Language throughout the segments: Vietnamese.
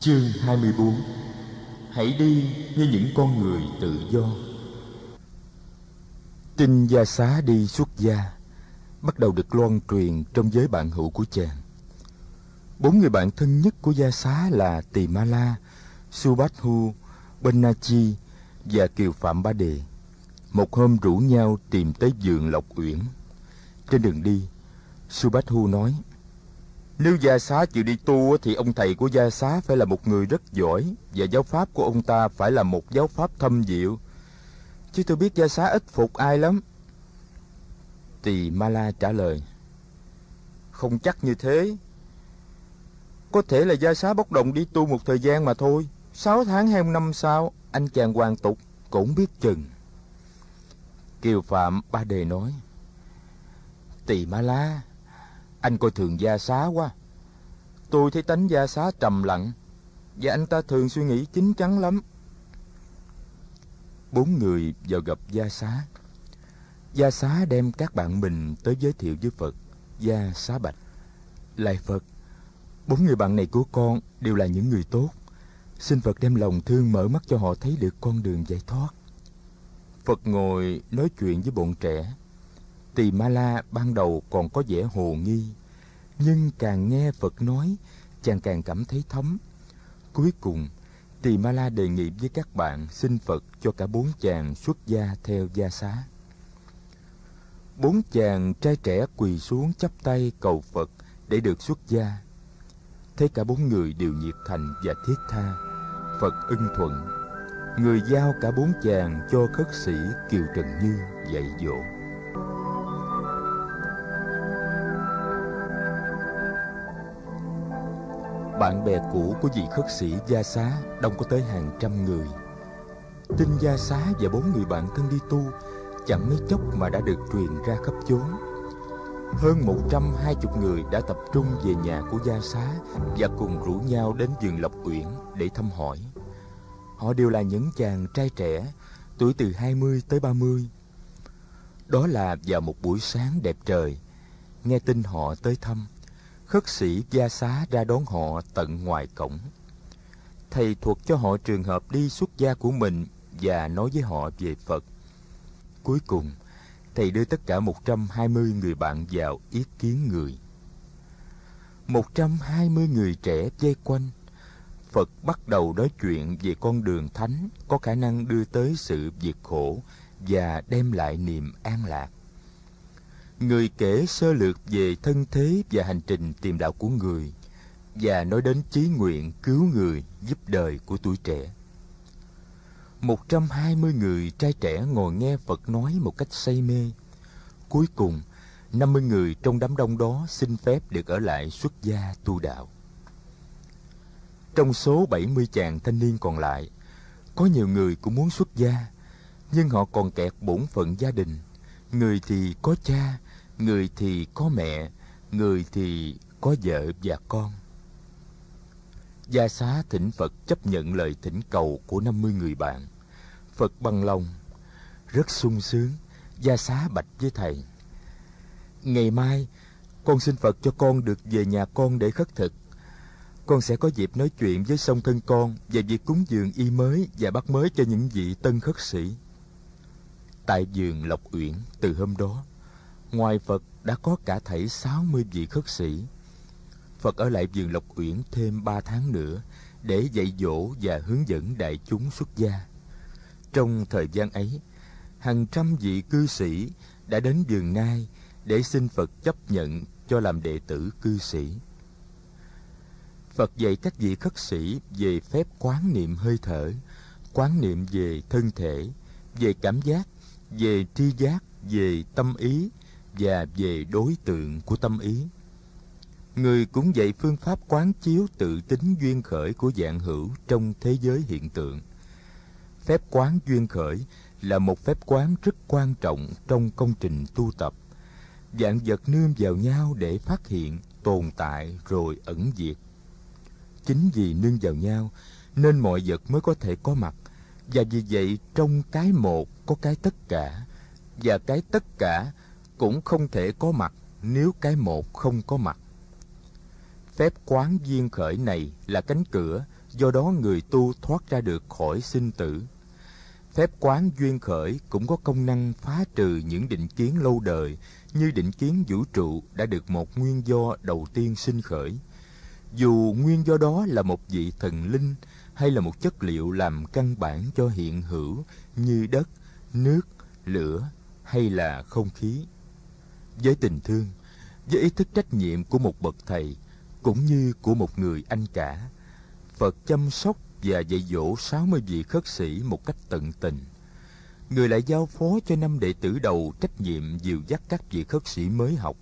Chương 24 Hãy đi như những con người tự do Tin gia xá đi xuất gia Bắt đầu được loan truyền trong giới bạn hữu của chàng Bốn người bạn thân nhất của gia xá là Tỳ Ma La, Subhathu, Benachi và Kiều Phạm Ba Đề. Một hôm rủ nhau tìm tới vườn Lộc Uyển. Trên đường đi, Subhathu nói, nếu gia xá chịu đi tu thì ông thầy của gia xá phải là một người rất giỏi và giáo pháp của ông ta phải là một giáo pháp thâm diệu. Chứ tôi biết gia xá ít phục ai lắm. Tỳ Ma La trả lời, Không chắc như thế, có thể là gia xá bốc đồng đi tu một thời gian mà thôi. Sáu tháng hay năm sau, anh chàng hoàn tục cũng biết chừng. Kiều Phạm Ba Đề nói, Tỳ Ma La, anh coi thường gia xá quá. Tôi thấy tánh gia xá trầm lặng, và anh ta thường suy nghĩ chính chắn lắm. Bốn người vào gặp gia xá. Gia xá đem các bạn mình tới giới thiệu với Phật, gia xá bạch. Lại Phật, Bốn người bạn này của con đều là những người tốt. Xin Phật đem lòng thương mở mắt cho họ thấy được con đường giải thoát. Phật ngồi nói chuyện với bọn trẻ. Tỳ Ma La ban đầu còn có vẻ hồ nghi, nhưng càng nghe Phật nói, chàng càng cảm thấy thấm. Cuối cùng, Tỳ Ma La đề nghị với các bạn xin Phật cho cả bốn chàng xuất gia theo gia xá. Bốn chàng trai trẻ quỳ xuống chắp tay cầu Phật để được xuất gia thấy cả bốn người đều nhiệt thành và thiết tha phật ưng thuận người giao cả bốn chàng cho khất sĩ kiều trần như dạy dỗ bạn bè cũ của vị khất sĩ gia xá đông có tới hàng trăm người tin gia xá và bốn người bạn thân đi tu chẳng mấy chốc mà đã được truyền ra khắp chốn hơn một trăm hai chục người đã tập trung về nhà của gia xá và cùng rủ nhau đến vườn Lộc Uyển để thăm hỏi. Họ đều là những chàng trai trẻ, tuổi từ hai mươi tới ba mươi. Đó là vào một buổi sáng đẹp trời, nghe tin họ tới thăm, khất sĩ gia xá ra đón họ tận ngoài cổng. Thầy thuật cho họ trường hợp đi xuất gia của mình và nói với họ về Phật. Cuối cùng, thầy đưa tất cả 120 người bạn vào ý kiến người. 120 người trẻ dây quanh, Phật bắt đầu nói chuyện về con đường thánh có khả năng đưa tới sự diệt khổ và đem lại niềm an lạc. Người kể sơ lược về thân thế và hành trình tìm đạo của người và nói đến chí nguyện cứu người giúp đời của tuổi trẻ. 120 người trai trẻ ngồi nghe Phật nói một cách say mê. Cuối cùng, 50 người trong đám đông đó xin phép được ở lại xuất gia tu đạo. Trong số 70 chàng thanh niên còn lại, có nhiều người cũng muốn xuất gia, nhưng họ còn kẹt bổn phận gia đình. Người thì có cha, người thì có mẹ, người thì có vợ và con. Gia xá thỉnh Phật chấp nhận lời thỉnh cầu của 50 người bạn. Phật bằng lòng, rất sung sướng, gia xá bạch với thầy. Ngày mai, con xin Phật cho con được về nhà con để khất thực. Con sẽ có dịp nói chuyện với song thân con về việc cúng dường y mới và bắt mới cho những vị tân khất sĩ. Tại vườn Lộc Uyển từ hôm đó, ngoài Phật đã có cả thảy 60 vị khất sĩ. Phật ở lại vườn Lộc Uyển thêm ba tháng nữa để dạy dỗ và hướng dẫn đại chúng xuất gia. Trong thời gian ấy, hàng trăm vị cư sĩ đã đến vườn Nai để xin Phật chấp nhận cho làm đệ tử cư sĩ. Phật dạy các vị khất sĩ về phép quán niệm hơi thở, quán niệm về thân thể, về cảm giác, về tri giác, về tâm ý và về đối tượng của tâm ý. Người cũng dạy phương pháp quán chiếu tự tính duyên khởi của dạng hữu trong thế giới hiện tượng – phép quán duyên khởi là một phép quán rất quan trọng trong công trình tu tập. Dạng vật nương vào nhau để phát hiện tồn tại rồi ẩn diệt. Chính vì nương vào nhau nên mọi vật mới có thể có mặt và vì vậy trong cái một có cái tất cả, và cái tất cả cũng không thể có mặt nếu cái một không có mặt. Phép quán duyên khởi này là cánh cửa, do đó người tu thoát ra được khỏi sinh tử. Phép quán duyên khởi cũng có công năng phá trừ những định kiến lâu đời, như định kiến vũ trụ đã được một nguyên do đầu tiên sinh khởi dù nguyên do đó là một vị thần linh hay là một chất liệu làm căn bản cho hiện hữu như đất nước lửa hay là không khí với tình thương với ý thức trách nhiệm của một bậc thầy cũng như của một người anh cả phật chăm sóc và dạy dỗ 60 vị khất sĩ một cách tận tình. Người lại giao phó cho năm đệ tử đầu trách nhiệm dìu dắt các vị khất sĩ mới học.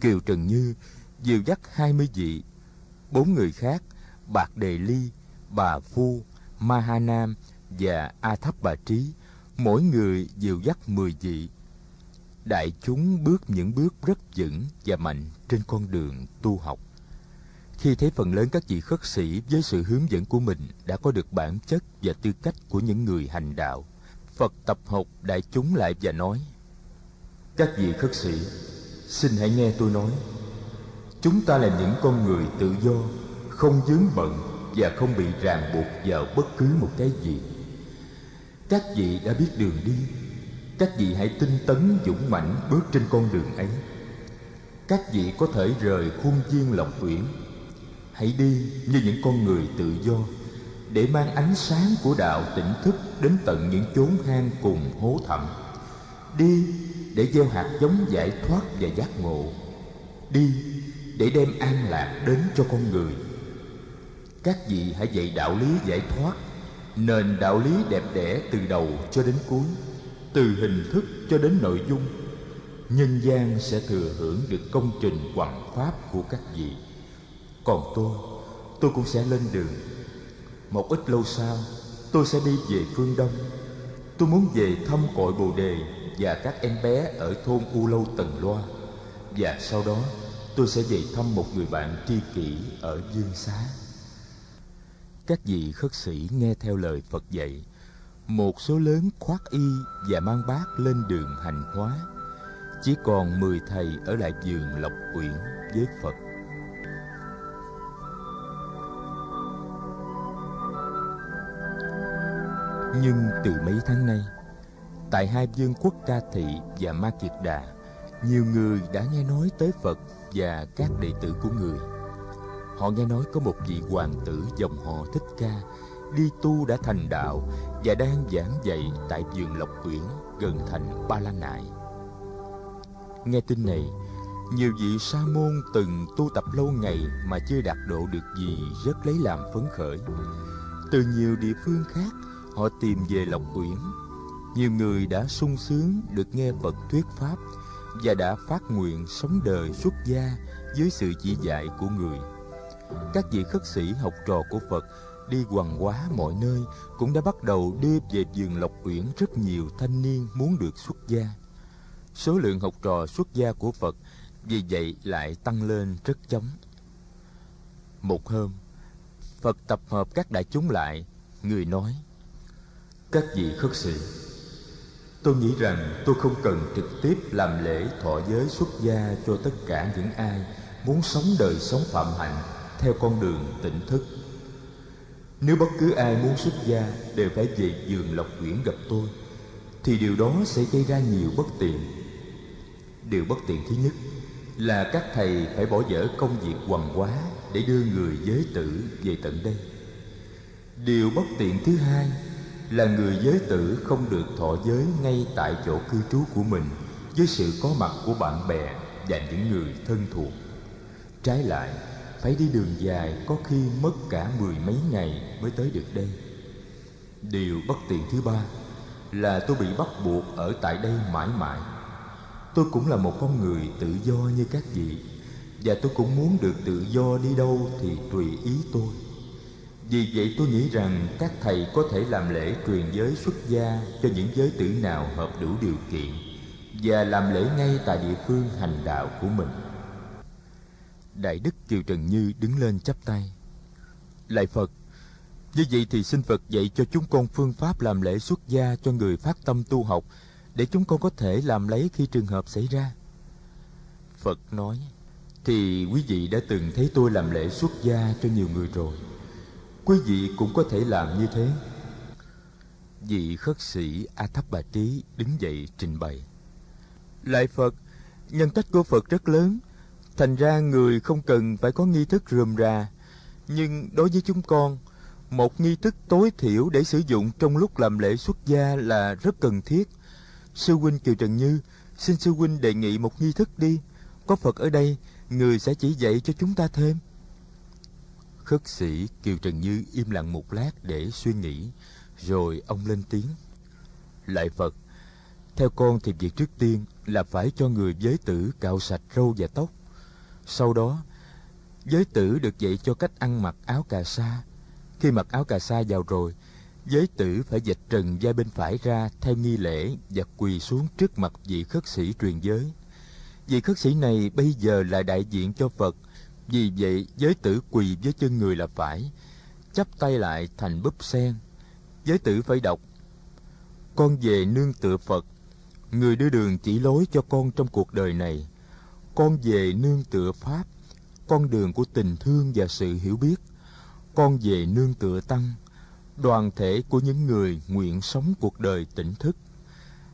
Kiều Trần Như dìu dắt 20 vị, bốn người khác, Bạc Đề Ly, Bà Phu, Ma Ha Nam và A Thấp Bà Trí, mỗi người dìu dắt 10 vị. Đại chúng bước những bước rất vững và mạnh trên con đường tu học. Khi thấy phần lớn các vị khất sĩ với sự hướng dẫn của mình đã có được bản chất và tư cách của những người hành đạo, Phật tập hợp đại chúng lại và nói: Các vị khất sĩ, xin hãy nghe tôi nói. Chúng ta là những con người tự do, không dướng bận và không bị ràng buộc vào bất cứ một cái gì. Các vị đã biết đường đi, các vị hãy tinh tấn dũng mãnh bước trên con đường ấy. Các vị có thể rời khuôn viên lộc uyển hãy đi như những con người tự do để mang ánh sáng của đạo tỉnh thức đến tận những chốn hang cùng hố thẳm đi để gieo hạt giống giải thoát và giác ngộ đi để đem an lạc đến cho con người. Các vị hãy dạy đạo lý giải thoát, nền đạo lý đẹp đẽ từ đầu cho đến cuối, từ hình thức cho đến nội dung. Nhân gian sẽ thừa hưởng được công trình hoằng pháp của các vị. Còn tôi tôi cũng sẽ lên đường. Một ít lâu sau, tôi sẽ đi về phương đông. Tôi muốn về thăm cội bồ đề và các em bé ở thôn u lâu tần loa. Và sau đó tôi sẽ về thăm một người bạn tri kỷ ở dương xá. Các vị khất sĩ nghe theo lời phật dạy một số lớn khoác y và mang bát lên đường hành hóa. Chỉ còn mười thầy ở lại giường lộc uyển với phật. Nhưng từ mấy tháng nay, tại hai vương quốc Ca Thị và Ma Kiệt Đà, nhiều người đã nghe nói tới Phật và các đệ tử của người. Họ nghe nói có một vị hoàng tử dòng họ Thích Ca đi tu đã thành đạo và đang giảng dạy tại vườn Lộc Uyển gần thành Ba La Nại. Nghe tin này, nhiều vị sa môn từng tu tập lâu ngày mà chưa đạt độ được gì rất lấy làm phấn khởi. Từ nhiều địa phương khác, họ tìm về Lộc Uyển. Nhiều người đã sung sướng được nghe Phật thuyết pháp và đã phát nguyện sống đời xuất gia dưới sự chỉ dạy của người. Các vị khất sĩ học trò của Phật đi quằn quá mọi nơi cũng đã bắt đầu đưa về vườn Lộc Uyển rất nhiều thanh niên muốn được xuất gia. Số lượng học trò xuất gia của Phật vì vậy lại tăng lên rất chóng. Một hôm, Phật tập hợp các đại chúng lại, người nói: các vị khất sĩ tôi nghĩ rằng tôi không cần trực tiếp làm lễ thọ giới xuất gia cho tất cả những ai muốn sống đời sống phạm hạnh theo con đường tỉnh thức. Nếu bất cứ ai muốn xuất gia đều phải về giường lộc quyển gặp tôi, thì điều đó sẽ gây ra nhiều bất tiện. Điều bất tiện thứ nhất là các thầy phải bỏ dở công việc hoàng quá để đưa người giới tử về tận đây. Điều bất tiện thứ hai là người giới tử không được thọ giới ngay tại chỗ cư trú của mình với sự có mặt của bạn bè và những người thân thuộc. Trái lại, phải đi đường dài có khi mất cả mười mấy ngày mới tới được đây. Điều bất tiện thứ ba là tôi bị bắt buộc ở tại đây mãi mãi. Tôi cũng là một con người tự do như các vị, và tôi cũng muốn được tự do đi đâu thì tùy ý tôi vì vậy tôi nghĩ rằng các thầy có thể làm lễ truyền giới xuất gia cho những giới tử nào hợp đủ điều kiện và làm lễ ngay tại địa phương hành đạo của mình. Đại đức Kiều Trần Như đứng lên chắp tay. Lạy Phật, như vậy thì xin Phật dạy cho chúng con phương pháp làm lễ xuất gia cho người phát tâm tu học để chúng con có thể làm lấy khi trường hợp xảy ra. Phật nói, thì quý vị đã từng thấy tôi làm lễ xuất gia cho nhiều người rồi quý vị cũng có thể làm như thế. Vị khất sĩ a thấp bà trí đứng dậy trình bày. Lại phật, nhân cách của phật rất lớn. Thành ra người không cần phải có nghi thức rườm rà. Nhưng đối với chúng con, một nghi thức tối thiểu để sử dụng trong lúc làm lễ xuất gia là rất cần thiết. Sư huynh kiều trần như, xin sư huynh đề nghị một nghi thức đi. Có phật ở đây, người sẽ chỉ dạy cho chúng ta thêm khất sĩ kiều trần như im lặng một lát để suy nghĩ, rồi ông lên tiếng. Lại phật, theo con thì việc trước tiên là phải cho người giới tử cạo sạch râu và tóc. Sau đó, giới tử được dạy cho cách ăn mặc áo cà sa. Khi mặc áo cà sa vào rồi, giới tử phải dịch trần vai bên phải ra theo nghi lễ và quỳ xuống trước mặt vị khất sĩ truyền giới. Vị khất sĩ này bây giờ là đại diện cho phật vì vậy, giới tử quỳ với chân người là phải, chắp tay lại thành búp sen. Giới tử phải đọc, con về nương tựa phật, người đưa đường chỉ lối cho con trong cuộc đời này. Con về nương tựa pháp, con đường của tình thương và sự hiểu biết. Con về nương tựa tăng, đoàn thể của những người nguyện sống cuộc đời tỉnh thức.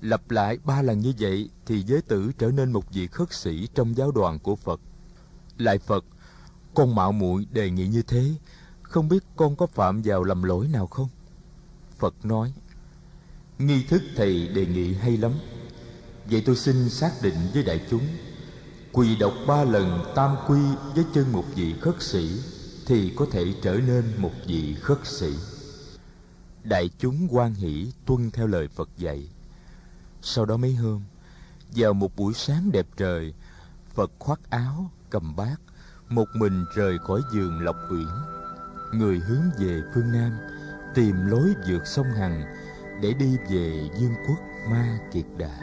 Lặp lại ba lần như vậy thì giới tử trở nên một vị khất sĩ trong giáo đoàn của phật. Lại phật con mạo muội đề nghị như thế, không biết con có phạm vào lầm lỗi nào không? Phật nói, nghi thức thầy đề nghị hay lắm. Vậy tôi xin xác định với đại chúng, quỳ đọc ba lần tam quy với chân một vị khất sĩ thì có thể trở nên một vị khất sĩ. Đại chúng quan hỷ tuân theo lời phật dạy. Sau đó mấy hôm, vào một buổi sáng đẹp trời, phật khoác áo, cầm bát một mình rời khỏi giường lộc uyển, người hướng về phương nam tìm lối vượt sông hằng để đi về dương quốc ma kiệt đà.